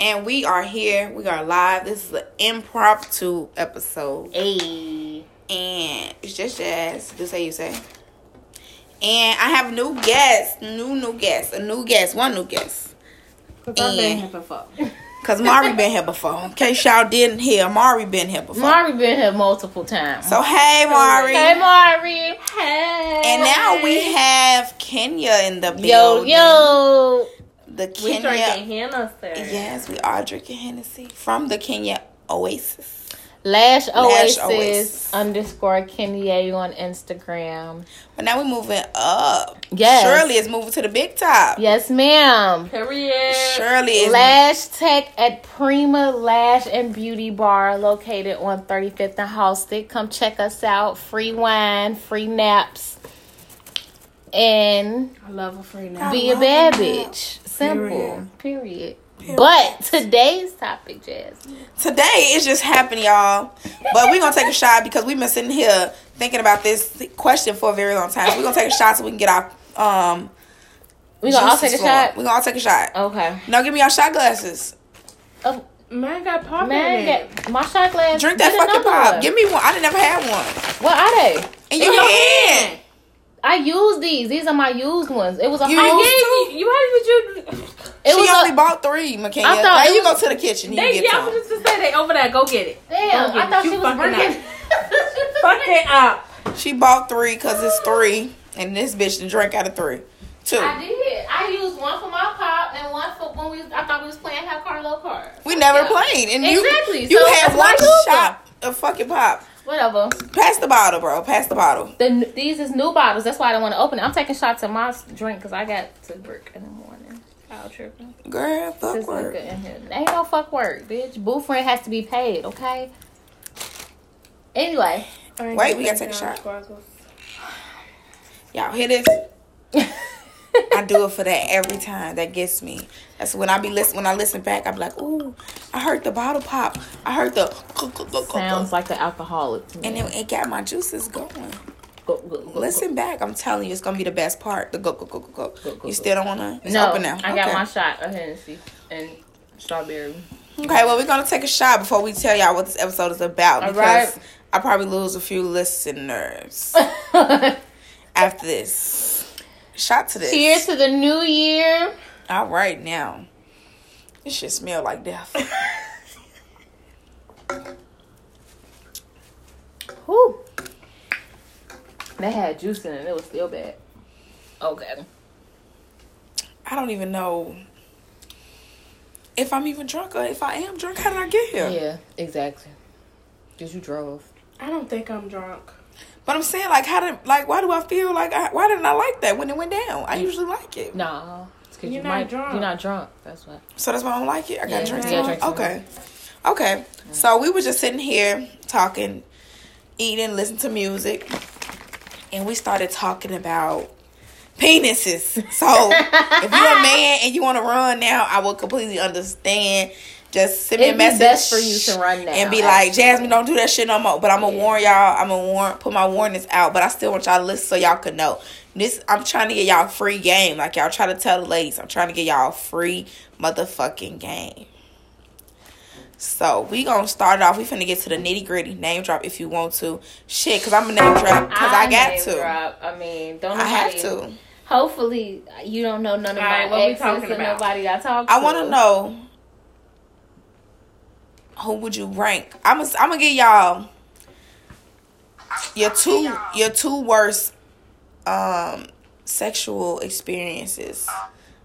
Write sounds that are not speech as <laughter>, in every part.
And we are here. We are live. This is an impromptu episode. Hey. And it's just Jazz. Just say you say. And I have new guests. New, new guests. A new guest. One new guest. Cause I've been here before. <laughs> Because Mari been here before. In case y'all didn't hear, Mari been here before. Mari been here multiple times. So, hey, Mari. hey Mari. Hey. And now we have Kenya in the building. Yo yo. The We Kenya. drinking Hennessy. Yes, we are drinking Hennessy from the Kenya Oasis. Lash Oasis, Oasis. underscore Kenya on Instagram. But now we're moving up. Yes. Shirley is moving to the big top. Yes, ma'am. Period. Shirley is Lash Tech at Prima Lash and Beauty Bar located on 35th and Halsted. Come check us out. Free wine, free naps, and I love a free nap. be a bad bitch. Simple. Period. Period. Period. But today's topic, Jasmine. today it's just happening, y'all. But we're gonna take a shot because we've been sitting here thinking about this question for a very long time. So we're gonna take a shot so we can get our um We gonna all take a flowing. shot. We're gonna all take a shot. Okay. Now give me your shot glasses. Oh, Man got pop man, in it. get my shot glass. Drink that fucking pop. one. Give me one. I didn't ever have one. What are they? In your hand. I used these. These are my used ones. It was a You high used gave you. You how would you? It she was only a, bought three, McKenna. I thought now it you was- go to the kitchen. You They, get yeah, I was just to say they over there. Go get it. damn. Get I thought You she was fucking. <laughs> Fuck it up. She bought three because it's three, and this bitch didn't out of three. Two. I did. I used one for my pop and one for when we. I thought we was playing Have Carlo cards. We never Yeah. played, and Exactly. you you So had that's why one I used shot of fucking pop. Whatever. Pass the bottle, bro. Pass the bottle. The these is new bottles. That's why I don't want to open it. I'm taking shots of my drink because I got to work in the morning. How tripping. Girl, fuck This work. nigga in here. Ain't no fuck work, bitch. Boo friend has to be paid, okay? Anyway. Wait, we gotta take a shot. Y'all hear this? <laughs> <laughs> I do it for that every time. That gets me. That's when I be listen. When I listen back, I'm like, "Ooh, I heard the bottle pop. I heard the <laughs> Sounds like the alcoholic and then it got my juices going." Go, go, go, go. Listen back. I'm telling you, it's gonna be the best part. The go go go go go. You still don't wanna? It's No, open now. I got my shot of Hennessy and strawberry. Okay, well, we're gonna take a shot before we tell y'all what this episode is about because right. I probably lose a few listeners <laughs> after this. Shot to this. Cheers to the new year. All right, now. This shit smell like death. <laughs> Whew. That had juice in it. It was still bad. Okay. I don't even know if I'm even drunk or if I am drunk. How did I get here? Yeah, exactly. Because you drove. I don't think I'm drunk. But I'm saying, like, how did, like, why do I feel like, I, why didn't I like that when it went down? I mm. usually like it. No, It's because You're you not might, drunk. You're not drunk. That's why. So that's why I don't like it. I gotta Yeah, drink you drink some Okay. Okay. So we were just sitting here talking, eating, listening to music, and we started talking about penises. So if you're a man and you want to run now, I will completely understand. Just send me It'd a be message. best for you to run now, and be like. Jasmine, don't do that shit no more. But I'm gonna Yeah. warn y'all. I'm gonna warn, put my warnings out. But I still want y'all to listen so y'all can know. This, I'm trying to get y'all free game. Like y'all try to tell the ladies, I'm trying to get y'all free motherfucking game. So we gonna start off. We finna get to the nitty gritty. Name drop if you want to. Shit, cause I'm a name drop because I, got to. Drop. I mean, don't I have nobody- to. Hopefully, you don't know none of All right, my what we exes talking and about? nobody I talk to. I want to know who would you rank? I'm gonna I'm gonna give y'all your two your two worst um sexual experiences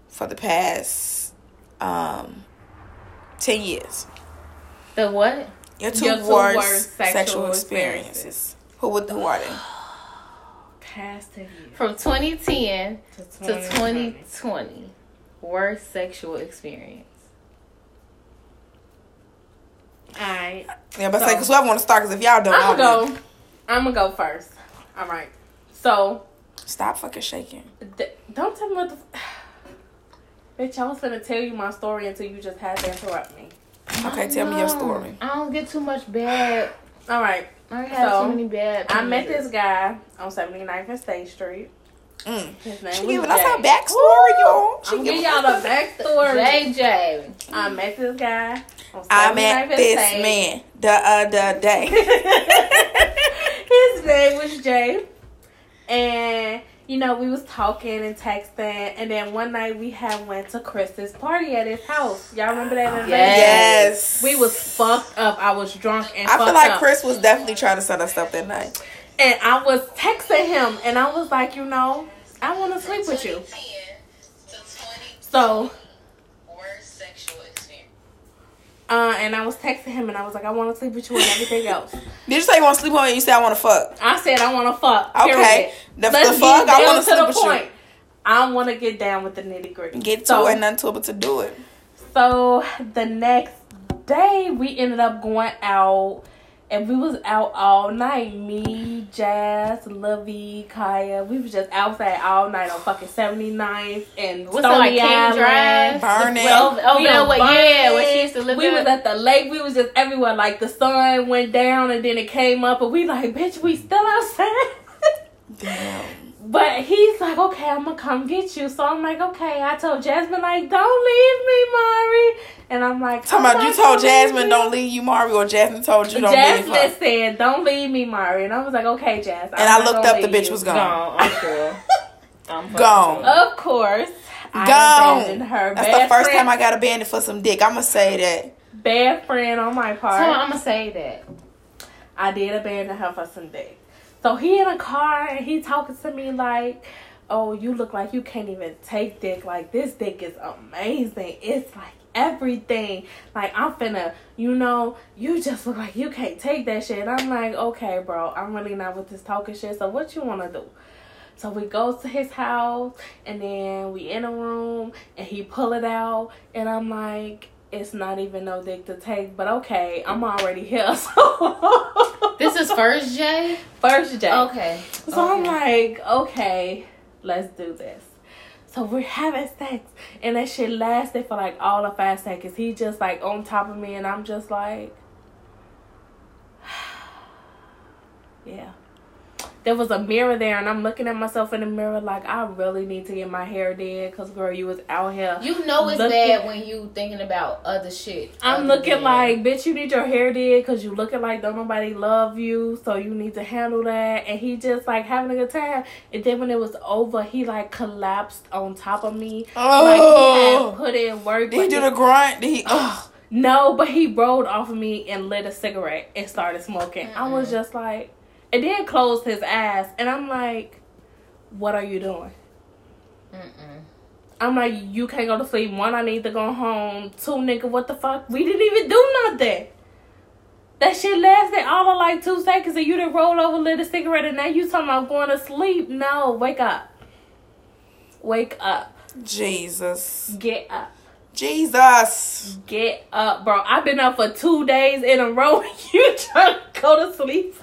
for the past um 10 years. The what? Your two, Your two worst, worst sexual, sexual experiences. Who would who are they? <sighs> Past ten years From 2010 to to 2020. Worst sexual experience. Alright. Yeah, but So- say because whoever want to start, because if y'all don't, I'm gonna go. I'm gonna go first. All right. So, Stop fucking shaking. th- don't tell me what the. F- <sighs> Bitch, I was gonna tell you my story until you just had to interrupt me. Okay, tell me your story. I don't get too much bad. All right. I don't have So, too many bad. I met this guy on 79th and State Street. Mm. His name She was giving us her backstory, y'all. She I'm giving y'all the backstory. JJ. I met this guy. I met this man the other day. <laughs> His name was Jay. And you know, we was talking and texting and then one night we had went to Chris's party at his house. Y'all remember that yes. Yes. We was fucked up. I was drunk and I feel like up. Chris was definitely trying to set us up that night. And I was texting him and I was like, you know, I want to sleep with you. So, worst sexual experience. uh, and I was texting him and I was like, I want to sleep with you and everything <laughs> else. Did you say you want to sleep with me? And you said I want to fuck. I said I want to fuck. Okay. The, Let's the fuck? get I down want to to sleep the with point. I want to get down with the nitty gritty. you. Get to so, it, nothing to it but to do it. So the next day, we ended up going out, and we was out all night. Me, Jazz, Lovey, Kaya. We was just outside all night on fucking 79th and What's it Stony like, King Island. Drive? Burning. Well, over We there, on what, yeah, where she used to live We was at. at the lake. We was just everywhere. Like the sun went down and then it came up, and we like, bitch, we still outside. Damn. But he's like, okay, I'm gonna come get you. So I'm like, okay. I told Jasmine, like, don't leave me, Mari. And I'm like, Talking "I'm about you told Jasmine you." don't leave you, Mari, or Jasmine told you don't Jasmine leave her. said, don't leave me, Mari. And I was like, okay, Jazz. And I looked up, the bitch was gone. Gone, I'm sure. <laughs> I'm Gone. sure. Of course, I Gone. abandoned her. That's bad the first friend, time I got abandoned for some dick. I'ma say that. bad friend on my part. So part. I'm gonna say that. I did abandon her for some dick. So he in a car and he talking to me like, "Oh, you look like you can't even take dick. Like this dick is amazing. It's like everything. Like I'm finna, you know, you just look like you can't take that shit." I'm like, "Okay, bro, I'm really not with this talking shit. So what you wanna do?" So we go to his house and then we in a room and he pull it out and I'm like, it's not even no dick to take, but okay, I'm already here. <laughs> So This is first J? first day. Okay. So I'm like, okay, let's do this. So we're having sex, and that shit lasted for like all of five seconds. He just like on top of me, and I'm just like, <sighs> yeah. There was a mirror there, and I'm looking at myself in the mirror like I really need to get my hair did, cause girl, you was out here. You know it's Looking- bad when you thinking about other shit. I'm other looking than- like, bitch, you need your hair did because you looking like don't nobody love you, so you need to handle that. And he just like having a good time. And then when it was over, he like collapsed on top of me. oh Like he Oh. had put in work. Did he but do he- the grunt? Did he? Oh. no, but he rolled off of me and lit a cigarette and started smoking. I was just like, and then closed his ass. And I'm like, what are you doing? Mm-mm. I'm like, you can't go to sleep. One, I need to go home. Two, nigga, what the fuck? We didn't even do nothing. That shit lasted all of like two seconds, and you didn't roll over, lit a cigarette, and now you talking about going to sleep. No, wake up. Wake up. Jesus. Get up. Jesus. Get up, bro. I've been up for two days in a row. <laughs> you trying to go to sleep?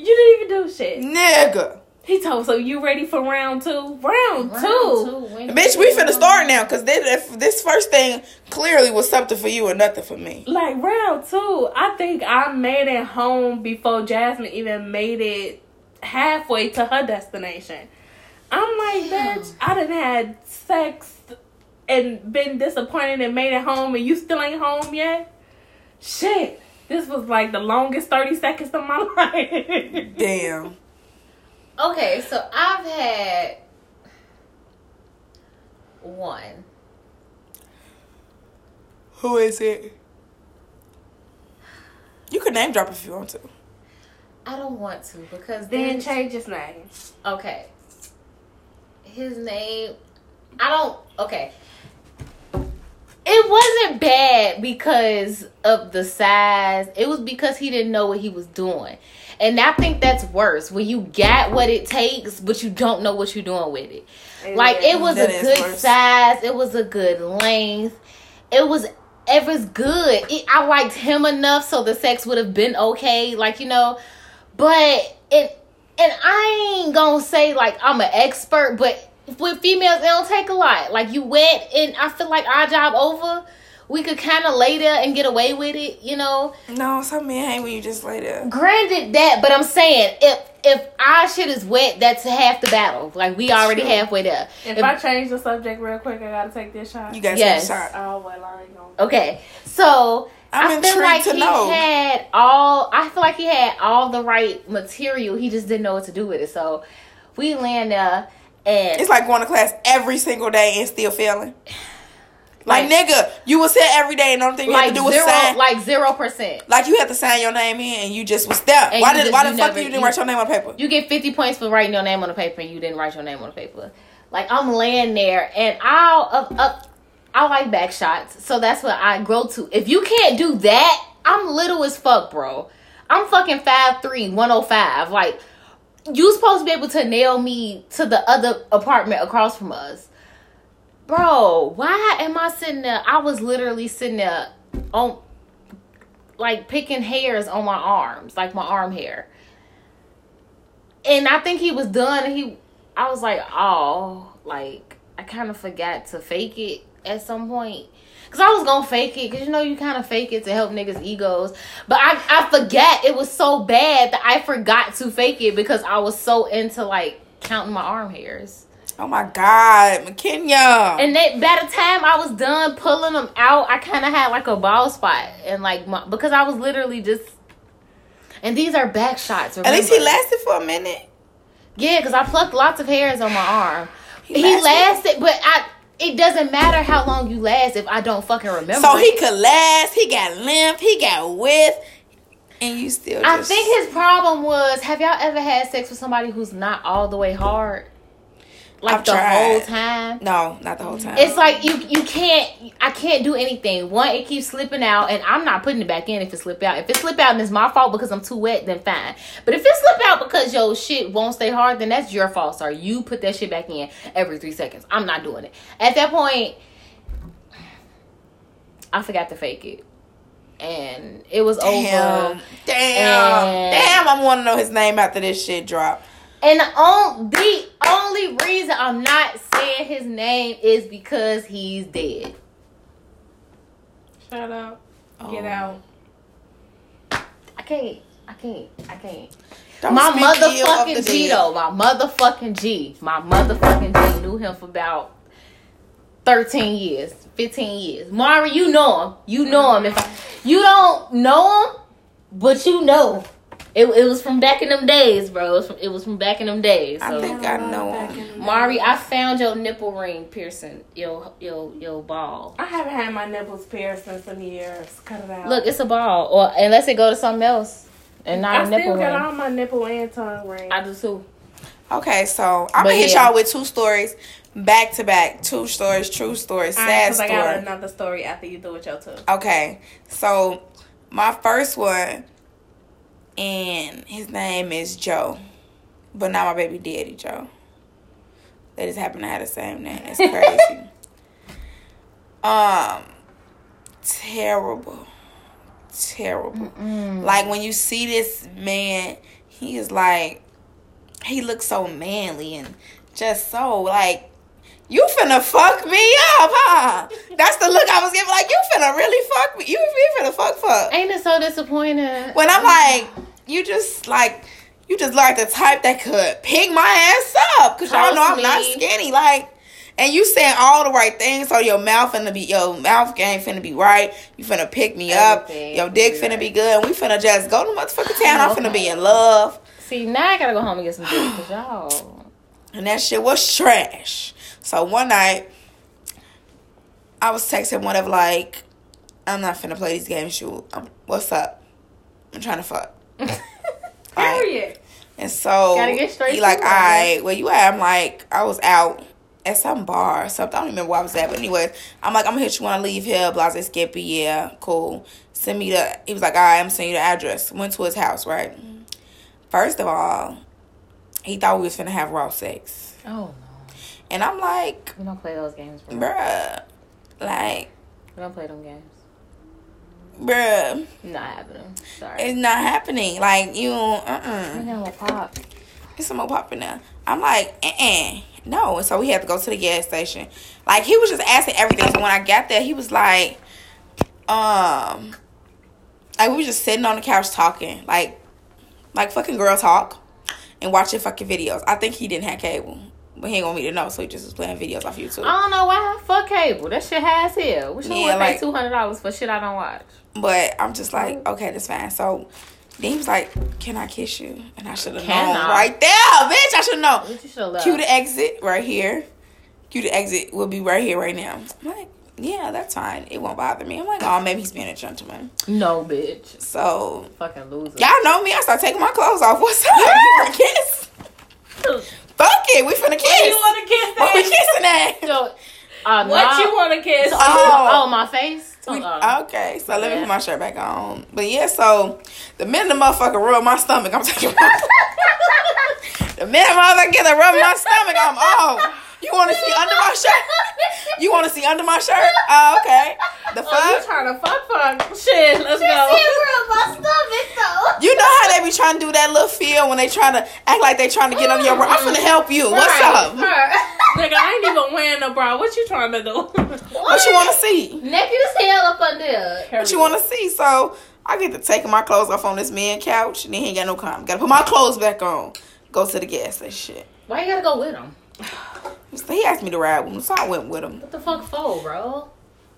You didn't even do shit. Nigga. He told so you ready for round two? Round, Round two. when- Bitch, we finna start now because this, this first thing clearly was something for you and nothing for me. Like round two, I think I made it home before Jasmine even made it halfway to her destination. I'm like, bitch, I done had sex and been disappointed and made it home and you still ain't home yet? Shit. This was like the longest 30 seconds of my <laughs> life. Damn. Okay, so I've had one. Who is it? You could name drop if you want to. I don't want to because then then change his name. okay. His name I don't okay. It wasn't bad because of the size. It was because he didn't know what he was doing. And I think that's worse when you got what it takes, but you don't know what you're doing with it. Like it was That a good worse. size. It was a good length. It was it was good. It, I liked him enough so the sex would have been okay. Like you know, but it and I ain't gonna say like I'm an expert, but with females it don't take a lot. Like you wet and I feel like our job over. We could kind of lay there and get away with it, you know. No, some men hate when you just lay there. Granted that, but I'm saying if if our shit is wet, that's half the battle. Like we already True. halfway there. If, If- I change the subject real quick, I gotta take this shot. You guys Yes. yes. shot. Oh well, I ain't gonna. Okay, so I'm I feel like to he know. had all. I feel like he had all the right material. He just didn't know what to do with it. So we land there, and It's like going to class every single day and still failing. <sighs> Like, Like- nigga, you was here every day and the only thing you had to do was zero, sign. Like, like zero percent. Like you had to sign your name in and you just was there. And why did just- why the fuck never- you didn't you- write your name on paper? You get fifty points for writing your name on the paper, and you didn't write your name on the paper. Like I'm laying there, and I'll up up. I like back shots, so that's what I grow to. If you can't do that, I'm little as fuck, bro. I'm fucking 5'3", 105. Like you supposed to be able to nail me to the other apartment across from us. Bro, why am I sitting there? I was literally sitting there on like picking hairs on my arms, like my arm hair. And I think he was done he I was like, "Oh, like I kind of forgot to fake it at some point." Cause I was gonna fake it, cause you know you kind of fake it to help niggas' egos. But I I forget it was so bad that I forgot to fake it because I was so into like counting my arm hairs. Oh my god, McKenya. And that by the time I was done pulling them out, I kind of had like a bald spot and like my, because I was literally just. And these are back shots. At least he lasted for a minute. Yeah, because I plucked lots of hairs on my arm. He He, lasted. lasted, but I. It doesn't matter how long you last if I don't fucking remember. So he could last. He got limp. He got width, and you still. I think his problem was: Have y'all ever had sex with somebody who's not all the way hard, like I've the tried. whole time? no, not the whole time. It's like you you can't I can't do anything. One, it keeps slipping out, and I'm not putting it back in if it slip out. If it slip out and it's my fault because I'm too wet, then fine. But if it slip out because your shit won't stay hard, then that's your fault, sir. You put that shit back in every three seconds. I'm not doing it. At that point, I forgot to fake it, and it was damn, over. damn, And- damn. I want to know his name after this shit drop. And the, on, the only reason I'm not saying his name is because he's dead. Shut up. Get Oh. out. I can't. I can't. I can't. Don't my speak ill of motherfucking G dead. though. My motherfucking G. My motherfucking G knew him for about thirteen years, fifteen years. Mari, you know him. You know him. If I, you don't know him, but you know. It, it was from back in them days, bro. It was from, it was from back in them days. I think I know him. Mari, I found your nipple ring piercing your your your ball. I haven't had my nipples pierced in some years. Cut it out. Look, it's a ball, or unless it go to something else, and not I a still nipple got ring. all my nipple and tongue rings. I do too. Okay, so I'm But gonna hit yeah. y'all with two stories back to back. Two stories, true stories, All right, sad 'cause I got story. another story after you do with your two. Okay, so my first one, and his name is Joe, but not my baby daddy Joe. They just happen to have the same name. It's crazy. <laughs> um, terrible, terrible. Like when you see this man, he is like, he looks so manly and just so like. You finna fuck me up, huh? That's the look I was giving. Like, you finna really fuck me. You, you finna fuck fuck. Ain't it so disappointing? When I'm like, you just like, you just like the type that could pick my ass up. Cause y'all know I'm not skinny. Like, and you saying all the right things, so your mouth finna be, your mouth game finna be right. You finna pick me Everything up. Your dick finna be be good. And we finna just go to motherfucking town. I'm finna be in love. See, now I gotta go home and get some dick, cause <sighs> y'all. And that shit was trash. So one night, I was texting whatever, like, I'm not finna play these games. You, um, what's up? I'm trying to fuck. Period. And so Gotta get straight he like, all right, where you at? I'm like, I was out at some bar or something. I don't remember where I was at. But anyways, I'm like, I'm gonna hit you when I leave here. Blase Skippy, yeah, cool. Send me the. He was like, all right, I'm sending you the address. Went to his house, right. First of all, he thought we was finna have raw sex, Oh no, and I'm like, we don't play those games, bro. bruh, like, We don't play them games. Bruh, Not happening. Sorry. it's not happening. Like you, uh, uh We got a pop. It's some more popping now. I'm like, eh, eh, no. And so we had to go to the gas station. Like he was just asking everything. So when I got there, he was like, um, like we were just sitting on the couch talking, like, like fucking girl talk. and watching fucking videos. I think he didn't have cable, but he ain't want me to know, so he just was playing videos off YouTube. I don't know why. Fuck cable. That shit has here. We should Yeah, yeah, pay like- two hundred dollars for shit I don't watch. But I'm just like, mm. okay, that's fine. So then he was like, "Can I kiss you?" And I should have known I? right there, bitch. I should know. What you should love? Cue the exit right here. Cue the exit will be right here right now. I'm like, yeah, that's fine. It won't bother me. I'm like, oh, maybe he's being a gentleman. No, bitch. So Fucking loser. y'all know me. I start taking my clothes off. <laughs> What's up? You want to kiss? Fuck it. We finna kiss. You want to kiss What we kissing at? <laughs> So, uh, What nah. you want to kiss? Oh. Oh, my face. We- okay, so let me put my shirt back on. But yeah, so the minute the motherfucker rub my stomach, I'm taking my <laughs> The minute motherfucker get to rub my stomach, I'm oh. You want to see under my shirt? You want to see under my shirt? Oh, okay. The Oh, you trying to fuck fuck? Shit, let's go. my stomach though. You know how they be trying to do that little feel when they trying to act like they trying to get under your bra? I'm finna help you. What's up? <laughs> Nigga, I ain't even wearing no bra. What you trying to do? <laughs> What you want to see? Naked as hell up under there. What you want to see? So I get to taking my clothes off on this man couch, and then he ain't got no condom. Got to put my clothes back on. Go to the gas station. Shit. Why you gotta go with him? <sighs> He asked me to ride with him, so I went with him. What the fuck for, bro?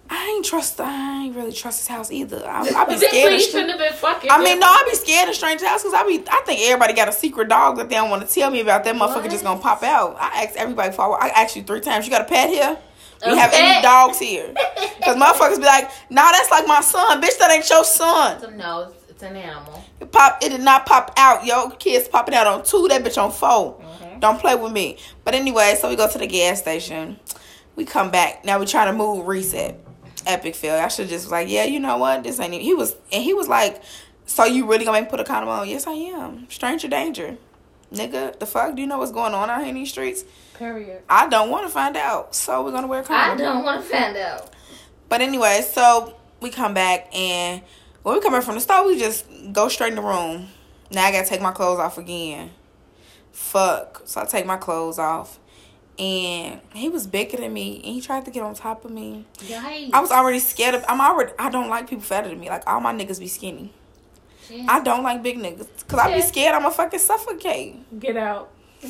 I ain't trust. I ain't really trust his house either. I, I be <laughs> scared. we Of shouldn't have been fucking. I mean, no, I be scared of strange house because I be. I think everybody got a secret dog that they don't want to tell me about. That motherfucker What? just gonna pop out. I asked everybody before. I asked you three times. You got a pet here? Do you have any dogs here? <laughs> Because motherfuckers be like, Nah, that's like my son, bitch. That ain't your son. No, it's, it's an animal. It pop. It did not pop out. Yo, kids popping out on two. That bitch on 4 Mm-hmm. Don't play with me. But anyway, so we go to the gas station. We come back. Now we trying to move reset. Epic fail. I should just was like, yeah, you know what? This ain't. Even. He was and he was like, so you really gonna make me put a condom on? Yes, I am. Stranger danger, nigga. The fuck? Do you know what's going on out here in these streets? Period. I don't want to find out. So we're gonna wear a condom. I don't want to find out. But anyway, so we come back and when we come back from the store, we just go straight in the room. Now I gotta take my clothes off again. Fuck. So I take my clothes off. And he was bigger than me and he tried to get on top of me. Yikes. I was already scared of I'm already I don't like people fatter than me. Like all my niggas be skinny. Shit. I don't like big niggas. Cause I be scared I'm gonna fucking suffocate. Get out. <laughs>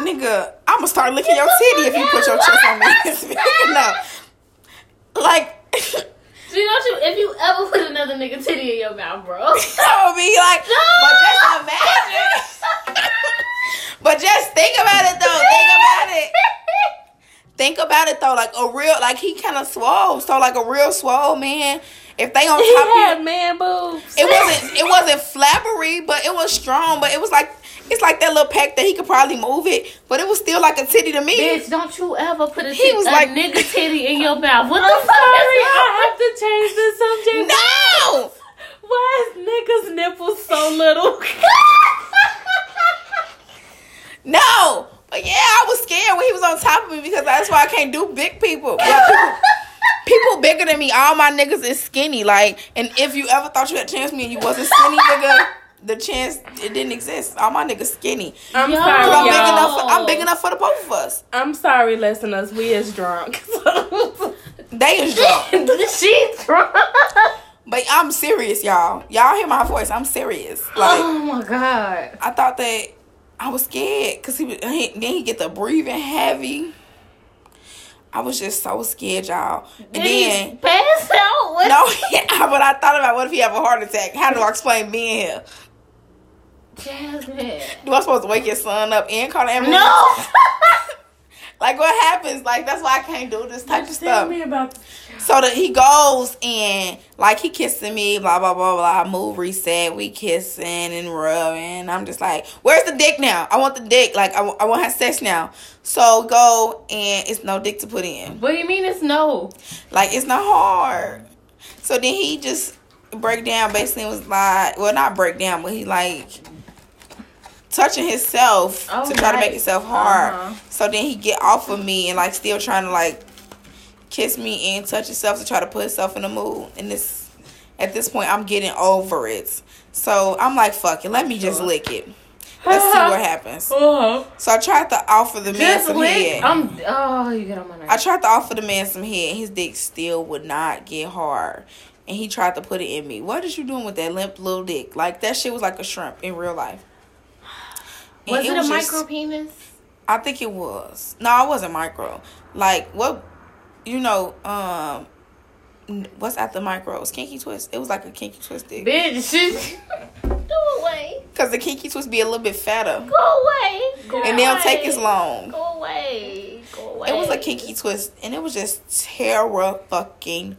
Nigga, I'ma start licking your titty if you put your chest on me. <laughs> no. Like So you know what you, if you ever put another nigga titty in your mouth, bro. I <laughs> would oh, be like, no! but just imagine. <laughs> but just think about it though. Think about it. <laughs> Think about it though. Like a real, like he kind of swole. So like a real swole man. If they on He top of had you, man boobs. it wasn't. It wasn't flabbery, but it was strong. But it was like it's like that little pack that he could probably move it. But it was still like a titty to me. Bitch, don't you ever put a, He was a like- nigga <laughs> titty in your mouth. What I'm the fuck sorry, I have to change the subject. No. Why is niggas' nipples so little? <laughs> No. But yeah, I was scared when he was on top of me because that's why I can't do big people. People, <laughs> people bigger than me, all my niggas is skinny. Like, and if you ever thought you had a chance with me and you wasn't skinny, nigga, the chance it didn't exist. All my niggas skinny. I'm Yo. sorry, I'm big y'all. enough. For, I'm big enough for the both of us. I'm sorry, listeners. We is drunk. <laughs> They is drunk, <laughs> she drunk. but I'm serious, y'all. Y'all hear my voice? I'm serious. Like, oh my god. I thought that I was scared because he, he then he get the breathing heavy. I was just so scared, y'all. And Did then he pass out? What? No, yeah, <laughs> but I thought about what if he have a heart attack? How do I explain being here? Jasmine. Do I supposed to wake your son up and call the ambulance? No. <laughs> like what happens? Like that's why I can't do this type of Tell stuff. me about So that he goes and like he kissing me, blah blah blah blah. Move reset, we kissing and rubbing. I'm just like, where's the dick now? I want the dick. Like I, wa- I want to have sex now. So go and it's no dick to put in. what do you mean it's no? Like it's not hard. So then he just break down basically was like well not break down, but he like touching himself Oh, to try to make himself hard. Uh-huh. So then he get off of me and like still trying to like kiss me and touch himself to try to put himself in the mood. And this at this point I'm getting over it. So I'm like, fuck it, let me just lick it. Let's see what <laughs> happens. Oh, So I tried to offer the man Just some lick. head. I'm. Oh, you get on my I tried to offer the man some head. and His dick still would not get hard. And he tried to put it in me. What is you doing with that limp little dick? Like that shit was like a shrimp in real life. Was it, a just- micro penis? I think it was. No, it wasn't micro. Like what? You know, um, what's after micros? Kinky twist. It was like a kinky twist dick. Bitch, <laughs> go away. Cause the kinky twist be a little bit fatter, Go away. Go and they don't take as long. Go away. Go away. It was a kinky twist, and it was just terror fucking.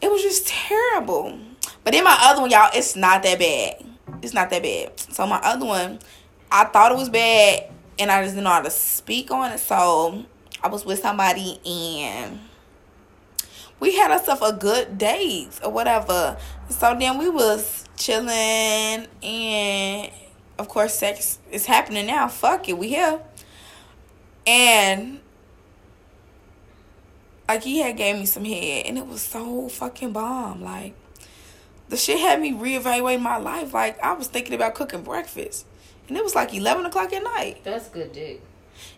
It was just terrible. But then my other one, y'all, it's not that bad. It's not that bad. So my other one, I thought it was bad, and I just didn't know how to speak on it. So I was with somebody, and we had ourselves a good date or whatever. So then we was chilling, and of course, sex is happening now. Fuck it, we here. And like he had gave me some head and it was so fucking bomb. Like the shit had me reevaluate my life. Like I was thinking about cooking breakfast. And it was like eleven o'clock at night. That's good dick.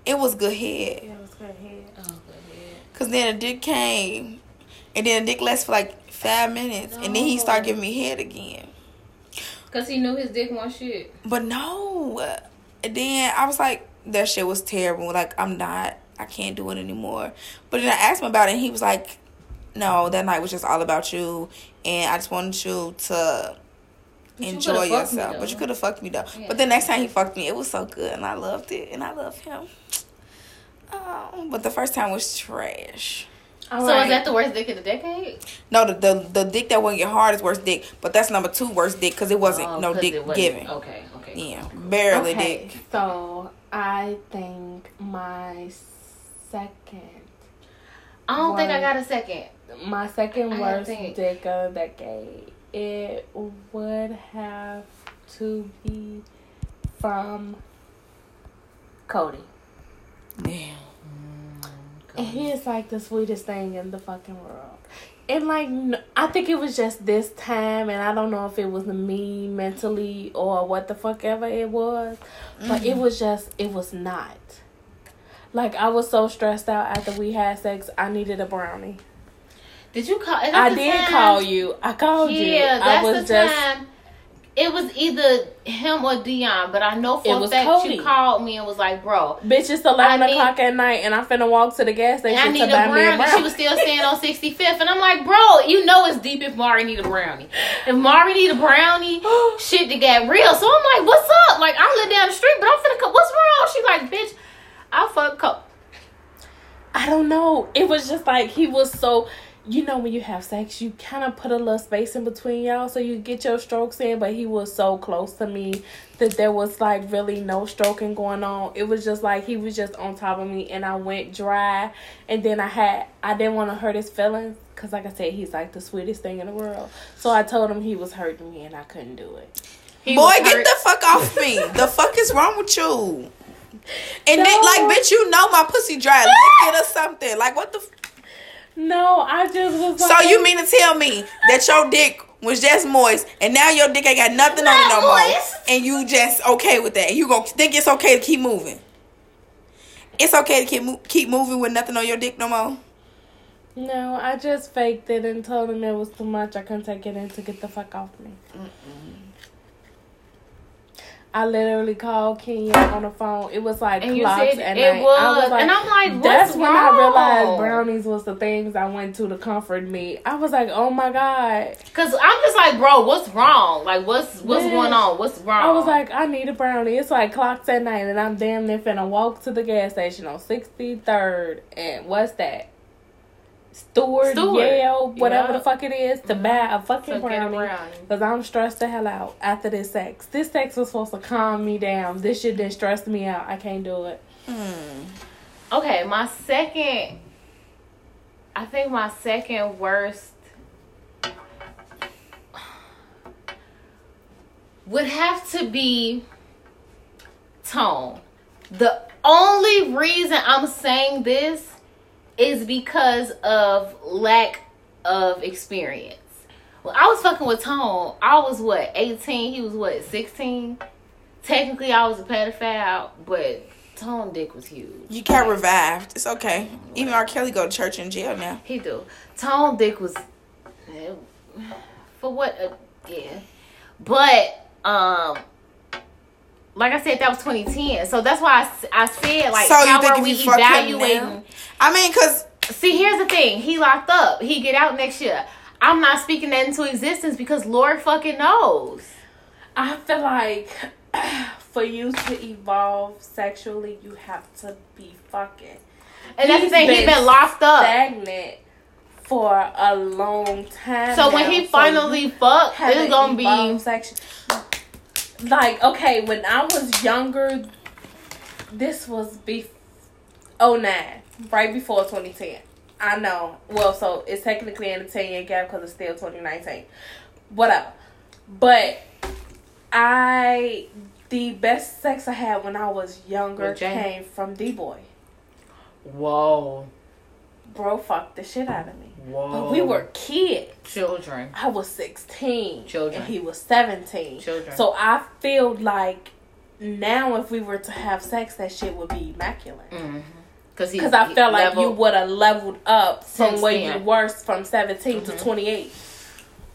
It was good head. Yeah, it was good head. Oh, good head. Cause then the dick came and then the dick lasted for like five minutes and then he started giving me head again. Cause he knew his dick won't shit. But no. And then I was like, that shit was terrible. Like, I'm not, I can't do it anymore. But then I asked him about it, and he was like, no, that night was just all about you. And I just wanted you to But enjoy coulda fucked me, yourself. but you could have fucked me, though. Yeah. But the next time he fucked me, it was so good, and I loved it, and I love him. Oh, but the first time was trash. All so right. is that the worst dick of the decade? No, the the, the dick that wouldn't get hard is worst dick, but that's number two worst dick because it wasn't Oh, no 'cause dick it wasn't- given. Okay, okay. Yeah, barely okay, dick. So I think my second, I don't think I got a second. my second worst dick of the decade, it would have to be from Cody. Damn. And he is like the sweetest thing in the fucking world. And like, I think it was just this time, and I don't know if it was me mentally or what the fuck ever it was, but it mm. was just, it was not. Like, I was so stressed out after we had sex, I needed a brownie. Did you call? I did time? call you. I called you. Yeah, I that's was the just. time. It was either him or Dion, but I know for a fact Cody. you called me and was like, "Bro, Bitch, it's 11 need- o'clock at night, and I'm finna walk to the gas and station I need to a buy me a brownie." brownie. She was still staying on 65th, and I'm like, "Bro, you know it's deep if Mari need a brownie. If Mari need a brownie, <gasps> shit to get real." So I'm like, "What's up?" Like I live down the street, but I'm finna come. What's wrong? She like, "Bitch, I'll fuck co- I don't know. It was just like he was so. You know, when you have sex, you kind of put a little space in between y'all so you get your strokes in. But he was so close to me that there was like really no stroking going on. It was just like he was just on top of me, and I went dry. And then I had I didn't want to hurt his feelings because, like I said, he's like the sweetest thing in the world. So I told him he was hurting me, and I couldn't do it. He Boy, get the fuck off me. the fuck is wrong with you? And No. then, like, bitch, you know my pussy dry. Lick it or something. Like, what the? F- No, I just was. so you mean to tell me that your dick was just moist, and now your dick ain't got nothing on it no Not more, moist. and you just okay with that? You gonna think it's okay to keep moving? It's okay to keep mo- keep moving with nothing on your dick no more. No, I just faked it and told him it was too much. I couldn't take it in to get the fuck off me. I literally called Kenya on the phone. It was like And clocks said at it night. was, I was like, and I'm like, that's when I realized brownies was the things I went to to comfort me. I was like, oh my god. Cause I'm just like, bro, what's wrong? Like, what's what's going on? What's wrong? I was like, I need a brownie. It's like clocks at night, and I'm damn near finna walk to the gas station on 63rd. And what's that? Stewart, Stewart. Yale, whatever Yeah. the fuck it is, to buy a fucking So brownie. brownie. Because I'm stressed the hell out after this sex. This sex was supposed to calm me down. This shit didn't stress me out. I can't do it. Hmm. Okay, my second. I think my second worst would have to be tone. The only reason I'm saying this is because of lack of experience. Well, I was fucking with Tone. I was what, 18? He was what, 16? Technically, I was a pedophile, but Tone dick was huge. You got revived. It's okay. Even R. Kelly go to church in jail now. He do. Tone dick was eh, for what? A, yeah, but um, like I said, that was 2010. So that's why I, I said like, so you how think are we you fuck him evaluating? I mean, cause See, here's the thing. He locked up. He get out next year. I'm not speaking that into existence because Lord fucking knows. I feel like <clears throat> for you to evolve sexually, you have to be fucking And that's the He's thing. He been been locked up. stagnant for a long time. So when he finally fuck, haven't it's gonna be evolved sex- like okay. When I was younger, this was be 09, right before 2010. I know. Well, so it's technically in a 10 year gap because it's still 2019. Whatever. But I, the best sex I had when I was younger came from D Boy. whoa, Bro, fucked the shit out of me. Whoa. But we were kids. children, I was 16. Children. And he was 17. children. So I feel like now if we were to have sex, that shit would be immaculate. mm-hmm. Because Because I felt like you would have leveled up from Since where then. you were from 17 to Mhm. 28.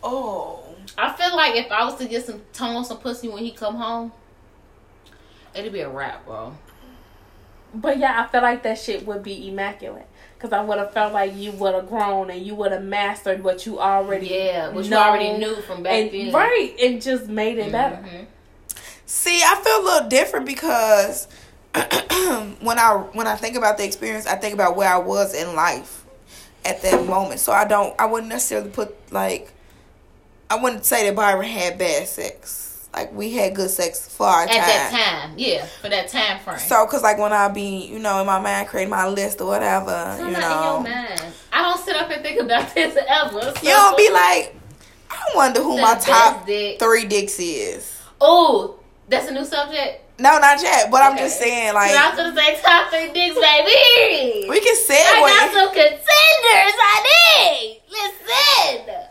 oh, I feel like if I was to get some tongue on some pussy when he come home, it'd be a wrap, bro. But yeah, I feel like that shit would be immaculate. Because I would have felt like you would have grown and you would have mastered what you already Yeah, which you already knew from back and, then. Right. And just made it better. Mhm. see, I feel a little different because <clears throat> when I when I think about the experience, I think about where I was in life at that moment. So I don't, I wouldn't necessarily put like, I wouldn't say that Byron had bad sex. Like we had good sex for our At time. that time, yeah, for that time frame. So, cause like when I be, you know, in my mind, creating my list or whatever, you not know, in your mind. I don't sit up and think about <laughs> this ever. So. you don't be like, I wonder who The my top dick. three dicks is. Oh, that's a new subject. No, not yet. But I'm just saying, Like, like, I was gonna say top three dicks, baby. we can say I got some contenders. I need. Listen.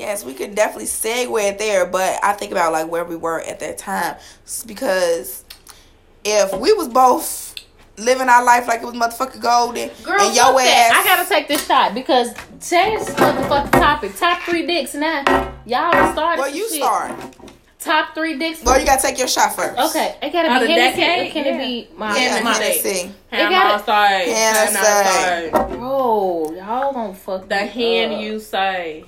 Yes, we could definitely segue it there. But I think about like where we were at that time, S- because if we was both living our life like it was motherfucking golden, Girl, and your fuck that. ass, I gotta take this shot because today's motherfucking topic. Top three dicks now. Y'all started. well, you shit. start. Top three dicks. Well, you gotta take your shot first. Okay, it gotta Out be of Hennessy. decade? Or can Yeah. it be my Yeah, my? Hennessy. Hannah gotta- say. Hannah say. Bro, y'all gonna fuck The hand up. you say.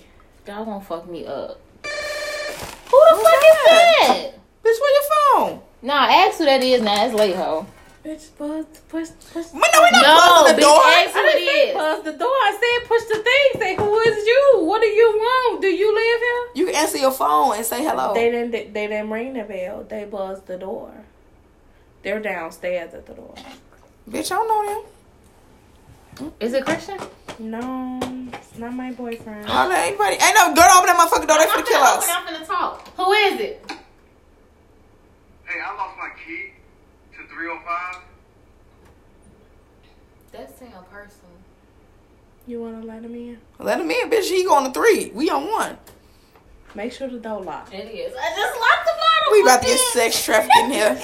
Y'all gonna fuck me up. Who the fuck is that? Bitch, where your phone? Nah, ask who that is now. It's late, ho. Bitch, push, push, push. We know we not No, the bitch, door. ask who I didn't say is. buzz the door. I said push the thing. Say who is you? What do you want? Do you live here? You can answer your phone and say hello. They didn't. They didn't ring the bell. They buzzed the door. They're downstairs at the door. Bitch, I don't know them. Is it Christian? No, it's not my boyfriend. I don't know anybody. Ain't no girl open that motherfucking door. They I'm finna kill finna us. I'm finna talk. Who is it? Hey, I lost my key to 305. That sound personal. You wanna let him in? Let him in, bitch. He going to three. We on one. Make sure the door locked. It is. I just locked the bottle. We about to get sex trafficking here. <laughs>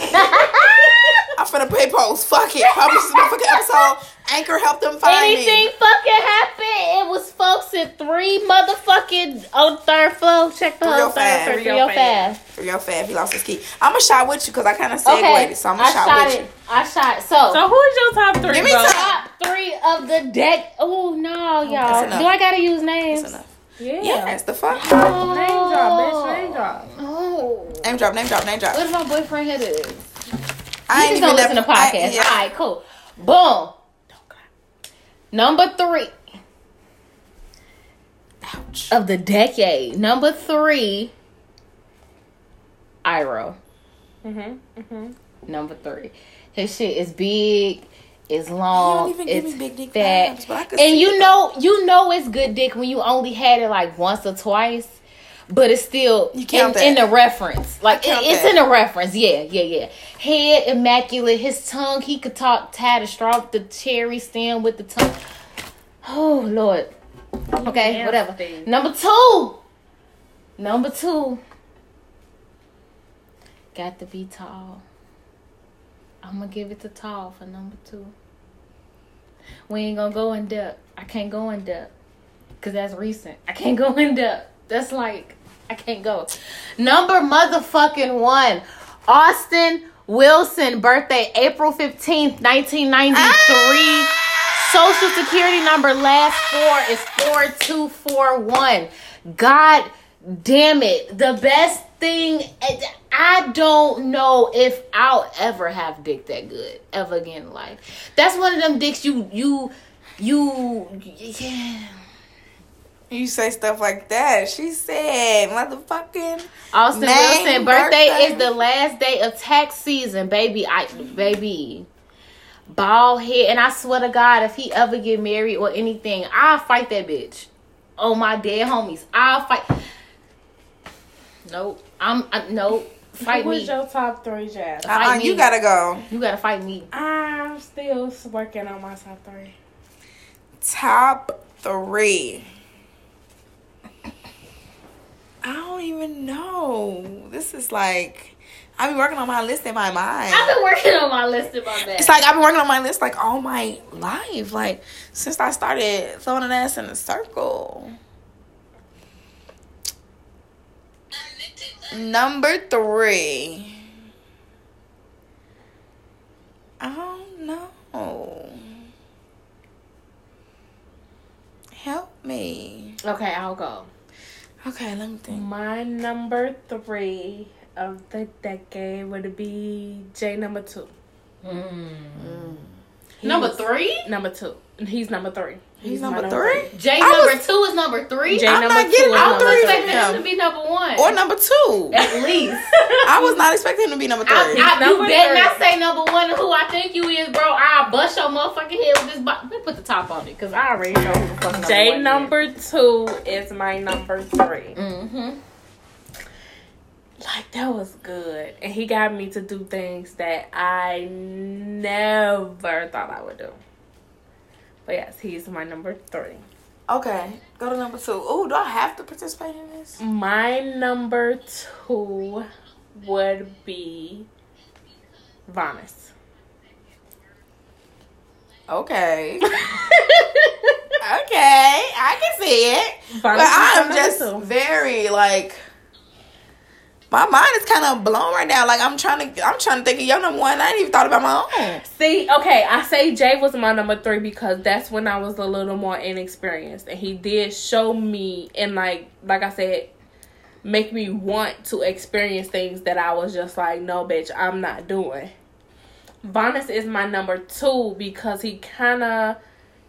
I'm finna pay post. Fuck it. Publish this motherfucking episode. Anchor help them find me. Anything me. fucking happened. It was folks at three motherfucking on third floor. Check the whole 305. third floor. 305. 305. For your fab, he lost his key. I'm gonna shot with you because I kind of segued Okay. it, so I'm I gonna shot, shot with it. you. I shot. So, So who is your top three? Give me bro? top three of the deck. Oh no, y'all. that's. Do I gotta use names? That's enough. Yeah. Yes, the fuck. Oh. Name drop, bitch. Name drop. Oh. Name drop, name drop, name drop. What if my boyfriend here is? I You ain't just don't listen to never- I- yeah. All right, cool. Boom. Number three Ouch. of the decade. Number three, Iro. Mhm. Mhm. Number three. His shit is big, it's You long, don't even give it's me big dick fat. vibes, but I could and you it. know, you know it's good dick when you only had it like once or twice. But it's still You count in, in that. the reference. Like I count it- it's that. in the reference. Yeah, yeah, yeah. Head immaculate. His tongue, he could talk tie the straw the cherry stem with the tongue. Oh Lord. Okay, whatever. Nasty. Number two. Number two. Got to be tall. I'm gonna give it to tall for number two. We ain't gonna go in depth. I can't go in depth. Cause that's recent. I can't go in depth. That's like I can't go. Number motherfucking one. Austin Wilson, birthday April 15th, 1993. Ah! Social security number last four is 4241. God damn it. The best thing, eh, I don't know if I'll ever have dick that good ever again in life. That's one of them dicks you, you, you, yeah. You say stuff like that. She said, motherfucking. Austin Wilson birthday, birthday. is the last day of tax season, baby. I baby. Bald head, and I swear to God, if he ever get married or anything, I'll fight that bitch. Oh my dead homies, I'll fight. Nope, I'm I, nope. Fight Who's me. your top three, Jazz? Fight uh, you gotta go. You gotta fight me. I'm still working on my top three. Top three. I don't even know. This is like I've been working on my list in my mind. I've been working on my list in my bed. It's like I've been working on my list like all my life, like since I started throwing an ass in a circle. Number three. I don't know. Help me. okay, I'll go. Okay, let me think. My number three of the decade would be J number two. He Number was- three. Number two. He's number three. He's my number three? J I number was- two is number three. J I'm number not two getting is I number was three. three. expecting him to be number one. Or number two. At least. I was not expecting him to be number three. I, I, you number better three. not say number one who I think you is, bro. I'll bust your motherfucking head with this box. Let me put the top on it, because I already know who the fuck number J one number two is my number three. Mm-hmm. Like that was good, and he got me to do things that I never thought I would do. But yes, he's my number three. Okay, go to number two. Oh, do I have to participate in this? My number two would be Vanis. Okay. <laughs> okay, I can see it. But I'm just two. very like my mind is kind of blown right now. Like I'm trying to, I'm trying to think of your number one. I ain't even thought about my own. See, okay, I say Jay was my number three because that's when I was a little more inexperienced, and he did show me and like, like I said, make me want to experience things that I was just like, no, bitch, I'm not doing. Vanis is my number two because he kind of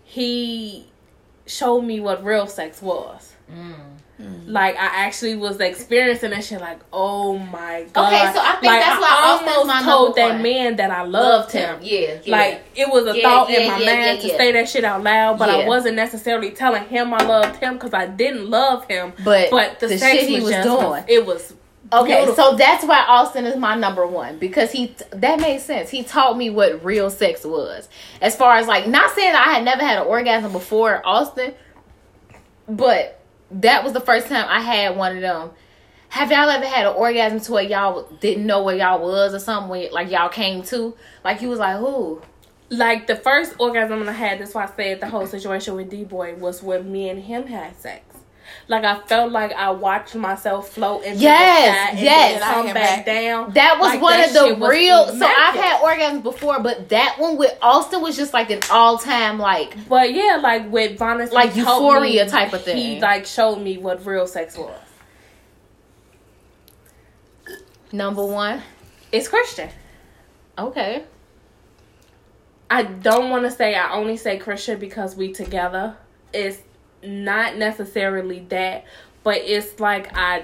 he showed me what real sex was. Mm. Mm. Like I actually was experiencing that shit. Like, oh my god! Okay, so I think like, that's why I almost my told that one. man that I loved, Loved him. him. Yeah, yeah. Like it was a Yeah, thought yeah, in my mind to say that shit out loud, but I wasn't necessarily telling him I loved him because I didn't love him. But but the, the shit he was just, doing. it was Okay, beautiful. so that's why Austin is my number one because he that made sense. He taught me what real sex was. As far as like not saying that I had never had an orgasm before Austin, but that was the first time I had one of them. Have y'all ever had an orgasm to where y'all didn't know where y'all was or something? Like y'all came to, like you was like, "Who?" like the first orgasm I had. That's why I said the whole situation with D Boy was when me and him had sex. Like I felt like I watched myself float into Yes, the sky and yes. then come back back. down. That was Like, one that of the real. So I've had orgasms before, but that one with Austin was just like an all time like But yeah, like with Vanis, Like he told euphoria me- type of thing. He like showed me what real sex was. number one. It's Christian. Okay. I don't want to say I only say Christian because we together. It's not necessarily that, but it's like I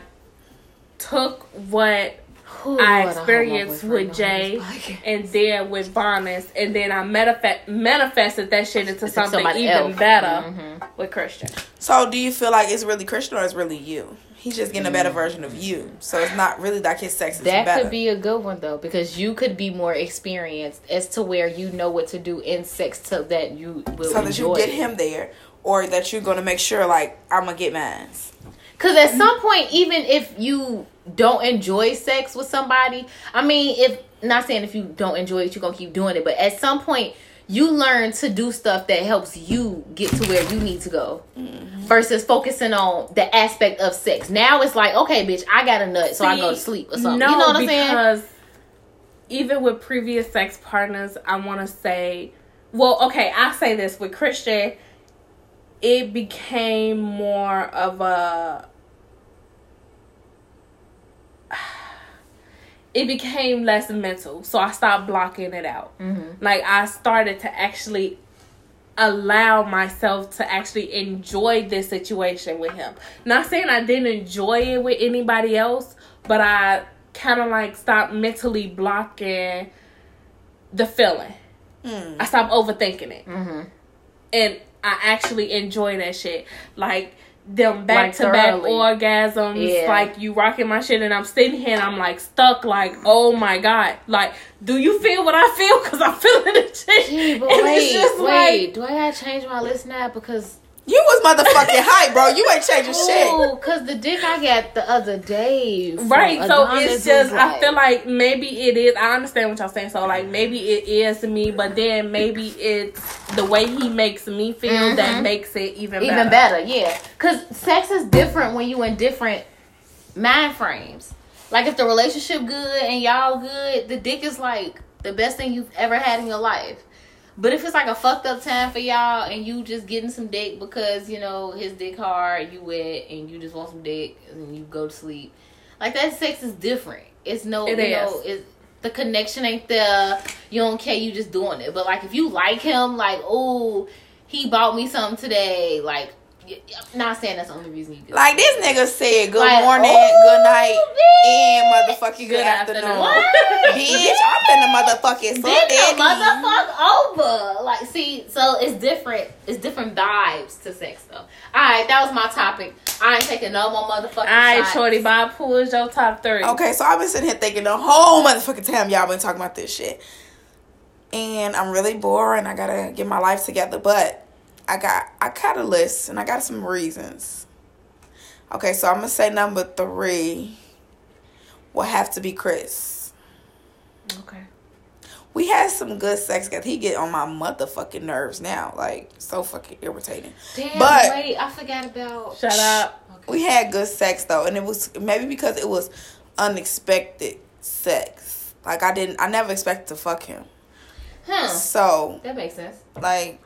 took what Ooh, I Lord, hope my experienced boyfriend with Jay hear this podcast. and then with Barnes, and then I manifest manifested that shit into something somebody even else. better Mhm. with Christian. So, do you feel like it's really Christian or it's really you? He's just getting a better version of you. So it's not really like his sex is That better. could be a good one though, because you could be more experienced as to where you know what to do in sex so that you will so that you enjoy get it. him there, or that you're gonna make sure like I'm gonna get mine. Because at some point, even if you don't enjoy sex with somebody, I mean, if not saying if you don't enjoy it, you're gonna keep doing it, but at some point, you learn to do stuff that helps you get to where you need to go, mm-hmm. versus focusing on the aspect of sex. Now it's like, okay, bitch, I got a nut, so I go to sleep or something. No, you know what I'm saying? because even with previous sex partners, I want to say, well, okay, I say this with Christian, it became more of a. <sighs> It became less mental, so I stopped blocking it out. Mm-hmm. Like I started to actually allow myself to actually enjoy this situation with him. Not saying I didn't enjoy it with anybody else, but I kind of like stopped mentally blocking the feeling. Hmm. I stopped overthinking it. Mm-hmm. And I actually enjoy that shit. Like them back to back orgasms, Yeah. like you rocking my shit, and I'm sitting here and I'm like stuck, like, oh my god, like, do you feel what I feel? Because I'm feeling the shit. Gee, but <laughs> wait, just wait. Do I gotta change my list now? Because You was motherfucking <laughs> hype, bro. You ain't changing shit. oh, cause the dick I got the other day, Right, so Adonis it's just was I feel like maybe it is. I understand what y'all saying. So like maybe it is me, but then maybe it's the way he makes me feel that Mhm. makes it even even better. better, yeah. Cause sex is different when you in different mind frames. Like if the relationship good and y'all good, the dick is like the best thing you've ever had in your life. But if it's like a fucked up time for y'all and you just getting some dick because you know his dick hard, you wet, and you just want some dick and you go to sleep, like that sex is different. It's no, It you is. know, it's the connection ain't there. You don't care. You just doing it. But like if you like him, like oh, he bought me something today. Like, not saying that's the only reason you do. Like this nigga said, good Like, morning, good night, and bitch. motherfucking good, Good afternoon. afternoon. Bitch, I'm finna motherfucking suck Then the that motherfuck over. Like, see, so it's different. It's different vibes to sex, though. All right, that was my topic. I ain't taking no more motherfucking All right, shots. Shorty Bob, who is your top three? Okay, so I've been sitting here thinking the whole motherfucking time y'all been talking about this shit. And I'm really bored and I gotta get my life together. But I got I got a list and I got some reasons. Okay, so I'm gonna say number three will have to be Chris. Okay. We had some good sex because he get on my motherfucking nerves now. Like so fucking irritating. Damn, But- wait, I forgot about. Shut up. Okay. We had good sex though, and it was maybe because it was unexpected sex. Like I didn't, I never expected to fuck him. Huh. So That makes sense. like,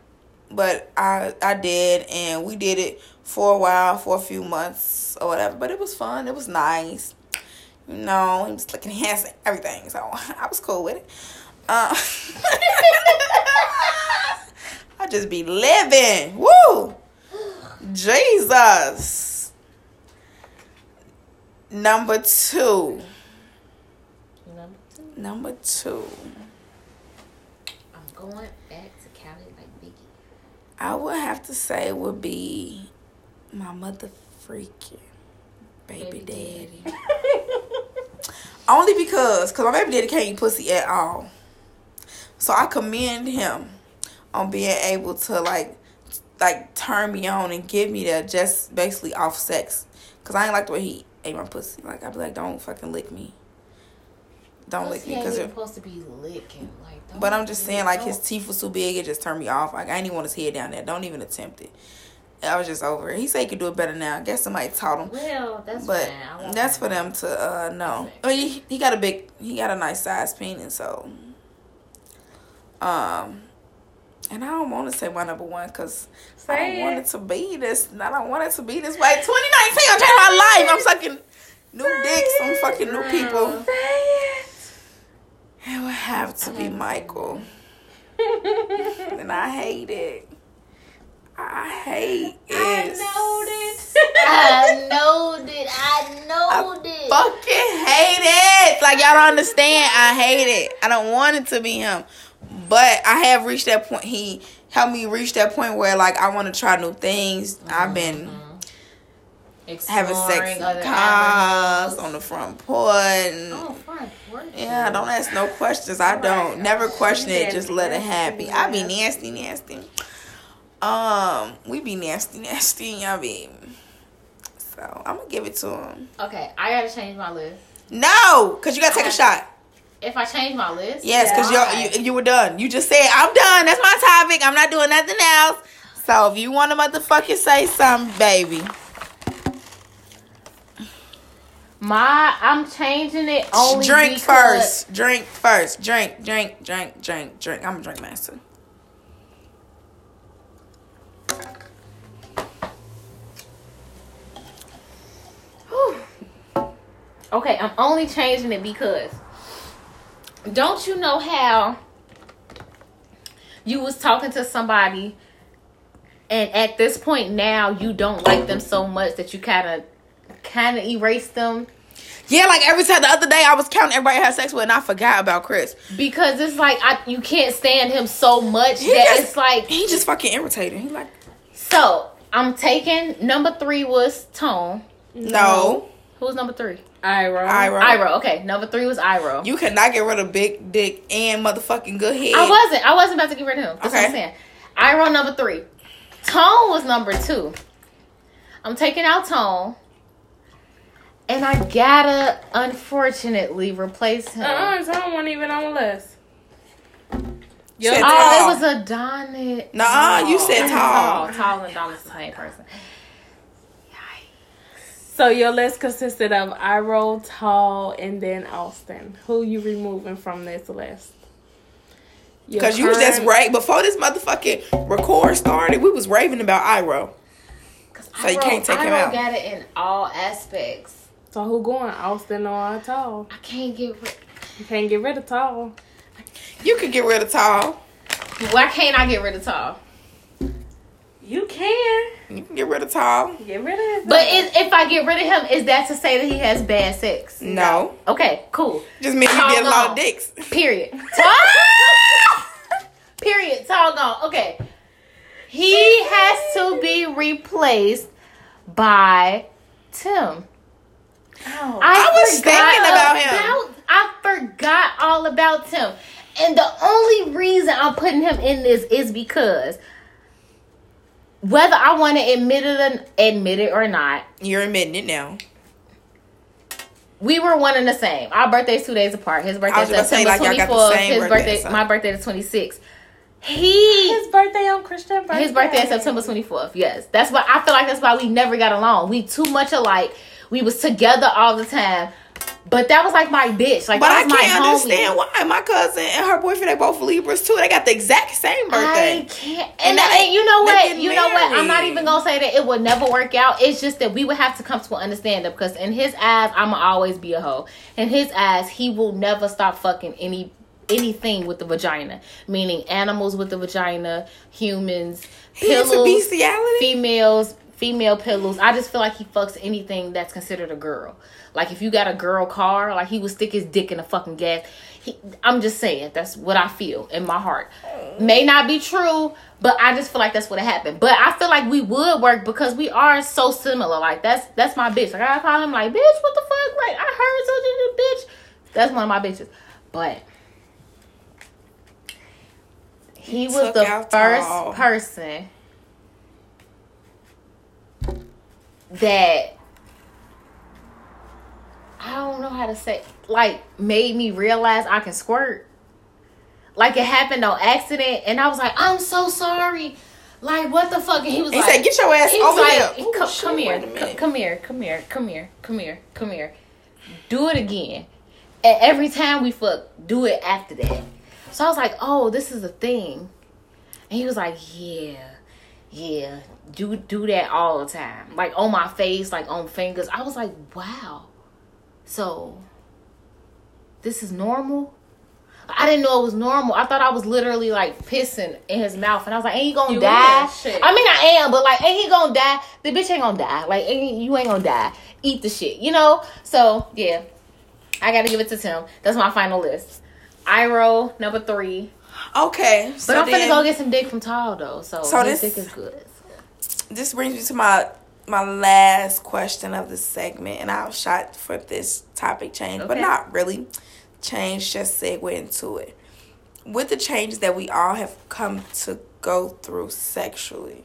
but I I did, and we did it for a while, for a few months or whatever. But it was fun. It was nice. You know, he was looking handsome, <laughs> everything. So <laughs> I was cool with it. Uh, <laughs> I just be living. Woo! Jesus. Number two. Number two. Number two. I'm going back to Cali like Biggie. I would have to say would be my mother freaking baby, Baby daddy. Only because, cause my baby daddy can't eat pussy at all. So I commend him on being able to like, like turn me on and give me that just basically off sex. Cause I ain't like the way he ate my pussy. Like I'd be like, don't fucking lick me. Don't lick me, cause even it, supposed to be licking. Like, But I'm just saying, like his teeth was too big, it just turned me off. Like I didn't even want his head down there. Don't even attempt it. I was just over it. He said he could do it better now. I guess somebody taught him. Well, that's But fine. I want that's for them to uh know. I mean, he, he got a big, he got a nice size penis, so. Um, and I don't want to say my number one because I don't want it. to be this. I don't want it to be this way. 2019, I'm changing my life. I'm sucking new dicks. I'm fucking new people. Say It would have to be Michael. <laughs> And I hate it. I hate it. I know this. <laughs> I know that. I know this. fucking hate it. Like y'all don't understand. I hate it. I don't want it to be him. But I have reached that point. He helped me reach that point where like I want to try new things. I've been mm-hmm. Having sex in cars on the front porch. And, Oh, fine. Work. yeah, don't ask no questions. I don't. Never question it. Just let it happen. I be nasty, nasty. Um, we be nasty, <laughs> nasty. I be. So I'm gonna give it to him. Okay, I gotta change my list. No, cause you gotta take a shot. If I change my list, Yes, because why? you you were done. You just said I'm done. That's my topic. I'm not doing nothing else. So if you want to motherfucking say something, baby. My I'm changing it only drink because- first. Drink first. Drink, drink, drink, drink, drink. I'm a drink master. Okay, I'm only changing it because don't you know how you was talking to somebody and at this point now you don't like them so much that you kind of kind of erase them Yeah, like every time the other day I was counting everybody I had sex with and I forgot about Chris. because it's like I, you can't stand him so much He that just- it's like He just fucking irritated. He like, so I'm taking number three was Tone. no. Who was number three? Iro. Iro. Iro. Okay, number three was Iro. You cannot get rid of big dick and motherfucking good head. I wasn't. I wasn't about to get rid of him. That's what Okay. I'm saying. Iro number three. Tone was number two. I'm taking out Tone. And I gotta unfortunately replace him. Uh-uh, Tom wasn't even on the list. Yo, oh, Said Oh, tall. it was Adonis. Nuh-uh, you said tall. Tall, tall and Adonis is the same person. Yikes. So your list consisted of Iro, Tall, and then Austin. Who you removing from this list? Because you was just right before this motherfucking record started. We was raving about Iro. So you can't take him Iro out. got it in all aspects. So who going? Austin or Tall? I can't get rid. You can't get rid of Tall. You could get rid of Tall. Why can't I get rid of Tall? You can You can get rid of Tall. get rid of it. But is, if I get rid of him, is that to say that he has bad sex? No. Okay, cool. Just mean you Tall get a lot of dicks. Period. <laughs> Tall. Period. Tall gone. Okay. He has to be replaced by Tim. Oh. I was forgot thinking about him. I forgot all about Tim. And the only reason I'm putting him in this is because whether I want to admit it or, admit it or not, You're admitting it now. we were one and the same. Our birthdays two days apart. His birthday was about to September like, twenty y'all got the fourth. same His birthday, birthday, so. my birthday the twenty sixth. He his birthday on Christian birthday. his birthday is September twenty fourth. Yes, that's why I feel like that's why we never got along. We too much alike. We was together all the time. But that was like my bitch. Like But I that was my can't understand why. My cousin and her boyfriend, they both Libras too. They got the exact same birthday. I can't. And And, and you know what? You know what? I'm not even gonna say that it would never work out. It's just that we would have to come to an understanding because in his eyes, I'ma always be a hoe. In his eyes, he will never stop fucking any anything with the vagina, meaning animals with the vagina, humans, pillows, females, female pillows. I just feel like he fucks anything that's considered a girl. Like if you got a girl car, like he would stick his dick in the fucking gas. He, I'm just saying that's what I feel in my heart. May not be true, but I just feel like that's what happened. But I feel like we would work because we are so similar. Like that's that's my bitch. Like I call him like bitch. What the fuck? Like I heard such a bitch. That's one of my bitches. But he was the first Tall. person that I don't know how to say like made me realize I can squirt. Like it happened on accident and I was like, I'm so sorry. Like what the fuck? And he was He like said, "Get your ass over like, here." Ooh, Come, shit, come here, wait a c- minute. come here, come here, come here, come here, come here. Do it again. And every time we fuck, do it after that. So I was like, oh, this is a thing. And he was like, yeah, yeah, do do that all the time, like on my face, like on fingers. I was like, wow. So this is normal. I didn't know it was normal. I thought I was literally like pissing in his mouth, and I was like, "Ain't he gonna You die?" I mean, I am, but like, ain't he gonna die? The bitch ain't gonna die. Like, ain't, you ain't gonna die. Eat the shit, you know. So yeah, I gotta give it to Tim. That's my final list. Iro number three, Okay, but so I'm then, finna go get some dick from Tall though. So, So this- dick is good. this brings me to my my last question of the segment, and I'll shot for this topic change, but not really change. Just segue into it. With the changes that we all have come to go through sexually,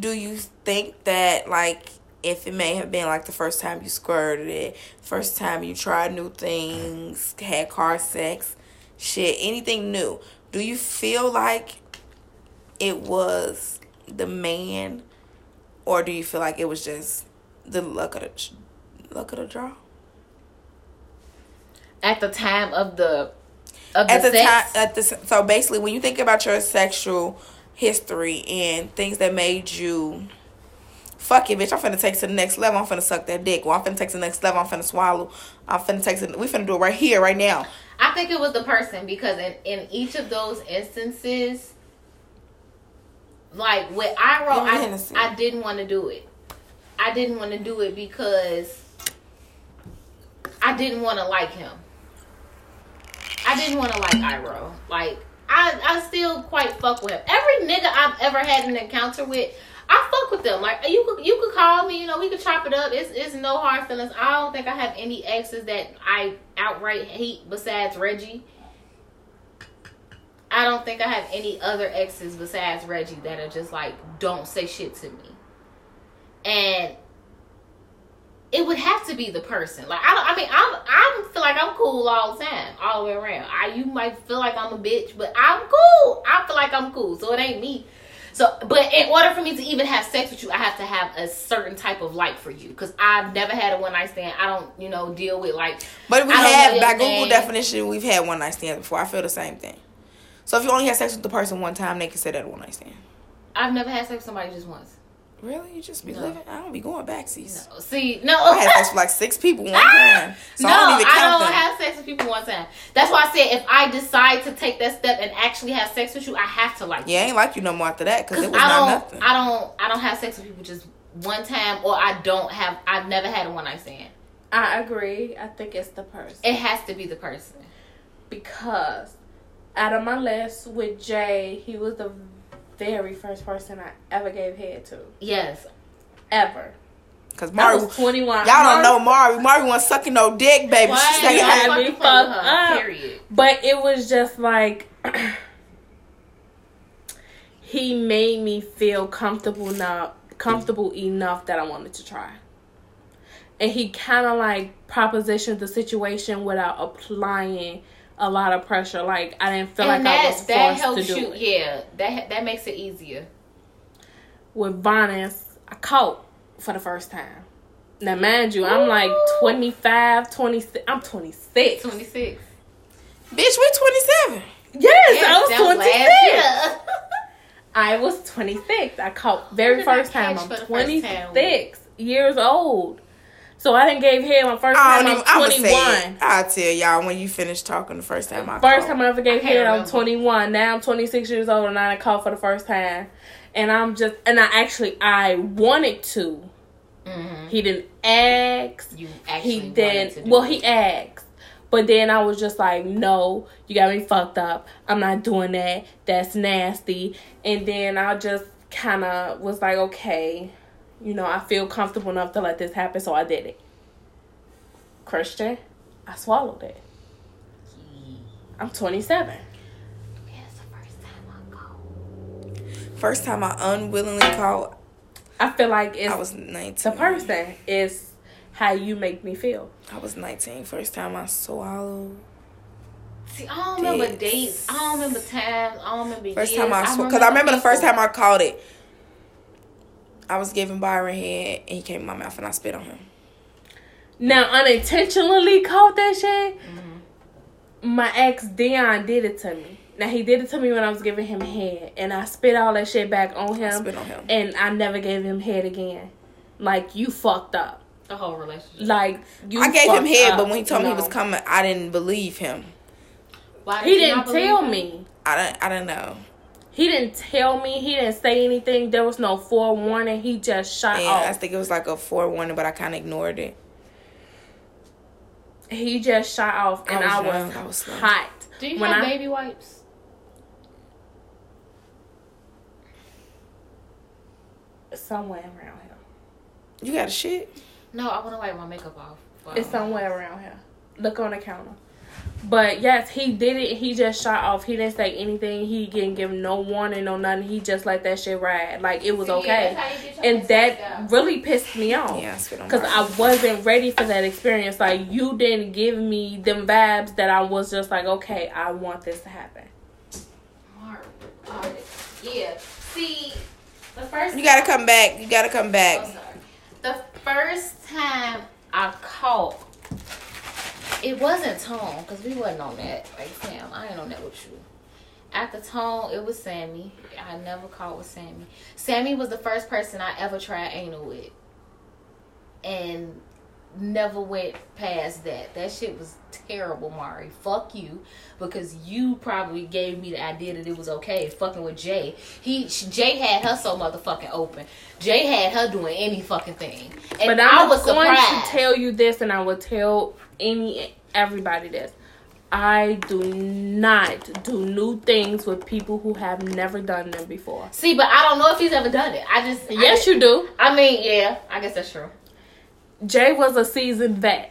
do you think that like if it may have been like the first time you squirted it, first time you tried new things, had car sex, shit, anything new, do you feel like it was the man, or do you feel like it was just the luck of the Luck of the draw. At the time of the of At the, the time, at the so basically, when you think about your sexual history and things that made you. Fuck it, bitch. I'm finna take it to the next level. I'm finna suck that dick. Well, I'm finna take it to the next level. I'm finna swallow. I'm finna take it. We finna do it right here, right now. I think it was the person because in, in each of those instances, like with I, Hennessy. I didn't want to do it. I didn't want to do it because I didn't want to like him. I didn't want to like Iro. Like I, I still quite fuck with him. Every nigga I've ever had an encounter with, I fuck with them. Like you could, you could call me. You know, we could chop it up. It's, it's no hard feelings. I don't think I have any exes that I outright hate besides Reggie. I don't think I have any other exes besides Reggie that are just like don't say shit to me. And it would have to be the person. Like I don't. I mean, I'm. I feel like I'm cool all the time, all the way around. I you might feel like I'm a bitch, but I'm cool. I feel like I'm cool, so it ain't me. So, but in order for me to even have sex with you, I have to have a certain type of like for you because I've never had a one night stand. I don't, you know, deal with like. But we have by Google definition, we've had one night stands before. I feel the same thing. So if you only had sex with the person one time, they consider that a one night stand. I've never had sex with somebody just once. Really? You just be No. living? I don't be going back, sis. See, no, I had sex with like six people one ah! time. So no, I don't even I don't them. have sex with people one time. That's why I said if I decide to take that step and actually have sex with you, I have to like you. yeah, I ain't like you no more after that because Cause it was I not don't, nothing. I don't, I don't have sex with people just one time, or I don't have. I've never had a one night stand. I agree. I think it's the person. It has to be the person. because out of my list with Jay, he was the very first person I ever gave head to. Yes, Ever. Because I Mari, was 21. y'all don't know Mari. Mari wasn't sucking no dick, baby. Why She's you saying, don't had me fucked up. Period. But it was just like <clears throat> he made me feel comfortable enough comfortable enough that I wanted to try. And he kind of like propositioned the situation without applying a lot of pressure. Like I didn't feel and like I that was that forced to do you. it. Yeah, that that makes it easier. With Vaness, I caught for the first time. Now, mind you, I'm like Ooh. 25, 26. I'm 26. Twenty six. bitch, we're 27. Yes, I was 26. <laughs> I was 26. I caught very first time. I'm for the first 26 years old. So I didn't gave head my first time. even, I'm I'm going to say it. 21. I'll tell y'all when you finish talking the first time I First called. time I ever gave I can't I'm 21. Now I'm 26 years old and I caught for the first time. And I'm just, and I actually, I wanted to. Mhm. He didn't ask. You actually he wanted then to do well it. he asked but then i was just like no you got me fucked up i'm not doing that that's nasty and then i just kind of was like okay you know i feel comfortable enough to let this happen so i did it christian i swallowed it i'm 27 Yeah, the first time I go. First time I unwillingly called, i feel like it's I was 19. the person is how you make me feel I was 19. First time I swallowed. See, I don't remember Dicks. dates. I don't remember times. I don't remember First years. time I swallowed. Because I remember the first time I called it. I was giving Byron head and he came in my mouth and I spit on him. now unintentionally caught that shit Mm-hmm. my ex Dion did it to me. Now he did it to me when I was giving him head, and I spit all that shit back on him, spit on him. and I never gave him head again. Like you fucked up. the whole relationship. Like you. I gave him head, up, but when he told me he was coming, I didn't believe him. Why he did you not didn't tell him? me. I don't, I don't know. He didn't tell me. He didn't say anything. There was no forewarning. He just shot And I think it was like a forewarning, but I kind of ignored it. He just shot off, and I I was was, I was hot. Do you When have I- baby wipes? Somewhere around here. You got a shit? No, I want to wipe my makeup off. But It's somewhere around here. Look on the counter. But yes, he did it. He just shot off. He didn't say anything. He didn't give no warning, no nothing. He just let that shit ride. Like it was See, okay. that's how you get your And that down. really pissed me off. Yeah, I spit on Cause Byron. I wasn't ready for that experience. Like you didn't give me them vibes that I was just like, okay, I want this to happen. Mark, alright. Yeah. See, the first You gotta come back. You gotta come Oh, back. sorry. The first time I it wasn't Tone because we wasn't on that. Like, fam, I ain't on that with you. After Tone, it was Sammy. I never called with Sammy. Sammy was the first person I ever tried anal with, and never went past that. That shit was terrible, Mari. Fuck you, because you probably gave me the idea that it was okay fucking with Jay. He Jay had her so motherfucking open. Jay had her doing any fucking thing, and But I was going surprised. to tell you this, and I will tell any everybody this. I do not do new things with people who have never done them before. See, but I don't know if he's ever done it. I just Yes, I, you do. I mean, yeah, I guess that's true. Jay was a seasoned vet.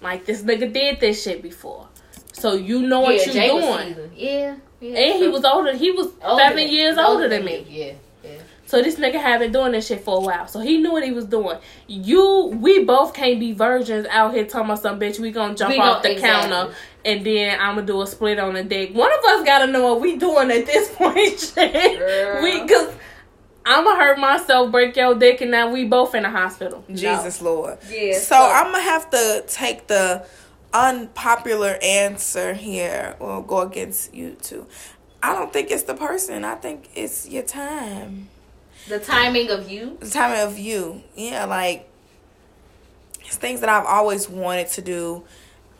Like this nigga did this shit before, so you know what yeah, you Jay doing. Yeah, yeah. And he was older. He was Older seven than- years older than me. Yeah, yeah. So this nigga had been doing this shit for a while. So he knew what he was doing. You, we both can't be virgins out here talking about some bitch. We gonna jump We off the counter and then I'm gonna do a split on the dick. One of us gotta know what we doing at this <laughs> point. We cause I'm gonna hurt myself, break your dick, and now we both in the hospital. Jesus Lord. Yeah, So, so- I'm gonna have to take the unpopular answer here. We'll go against you two. I don't think it's the person. I think it's your time. The timing of you. The timing of you. Yeah, like it's things that I've always wanted to do.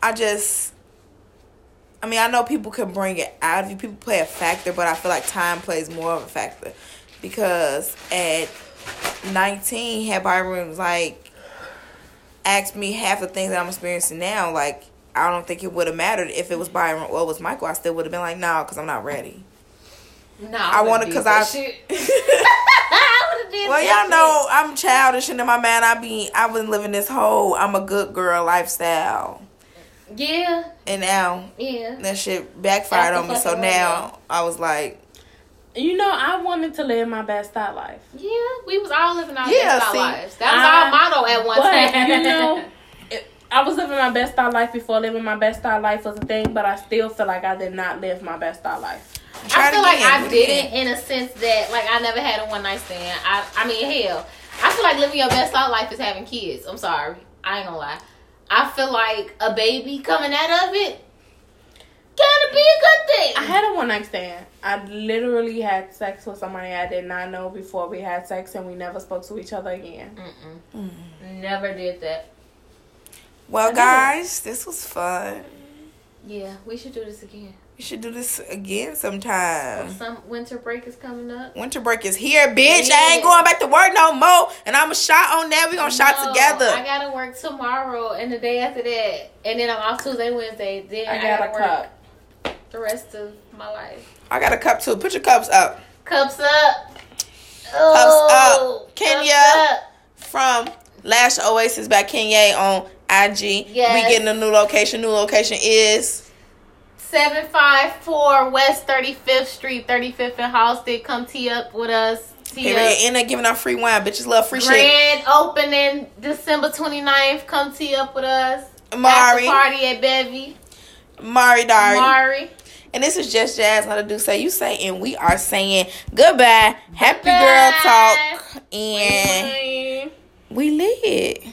I just I mean, I know people can bring it out of you. People play a factor, but I feel like time plays more of a factor. Because at 19, had Byron like asked me half the things that I'm experiencing now, like I don't think it would have mattered if it was Byron or it was Michael. I still would have been like, no, because I'm not ready. No, I want to, because I. I <laughs> well, y'all know I'm childish, and in my man, I be I was living this whole I'm a good girl lifestyle. Yeah, and now yeah. that shit backfired That's on me. So now I was like, You know, I wanted to live my best out life. Yeah, we was all living our Yeah, best see, lives. That was I- our motto at one But time. you know, <laughs> it, I was living my best out life before living my best out life was a thing, but I still feel like I did not live my best out life. Try I it feel like I do it didn't in a sense that like I never had a one night stand. I I mean hell, I feel like living your best out life is having kids. I'm sorry, I ain't gonna lie. I feel like a baby coming out of it gotta be a good thing. I had a one night stand. I literally had sex with somebody I did not know before we had sex, and we never spoke to each other again. Mm-mm. Never did that. well, guys, this was fun. Yeah, we should do this again. We should do this again sometime. Some winter break is coming up. Winter break is here, bitch. I ain't going back to work no more. And I'm a shot on that. We gonna shot together. I gotta work tomorrow and the day after that, and then I'm off Tuesday, Wednesday. Then I I, got gotta work cup. The rest of my life. I got a cup too. Put your cups up. Cups up. Oh, up. Kenya. cups up. From Lash Oasis by Kenya on IG. Yes. We getting a new location. New location is 754 West 35th Street, 35th and Halsted. Come tee up with us. Tee period. up. And they giving out free wine. Bitches love free shit. Grand opening December 29th. Come tee up with us. Mari. After party at Bevy. Mari Dari. Mari. And this is just Jazz. How to do say you say, and we are saying goodbye. Happy girl talk. And Bye. we lit.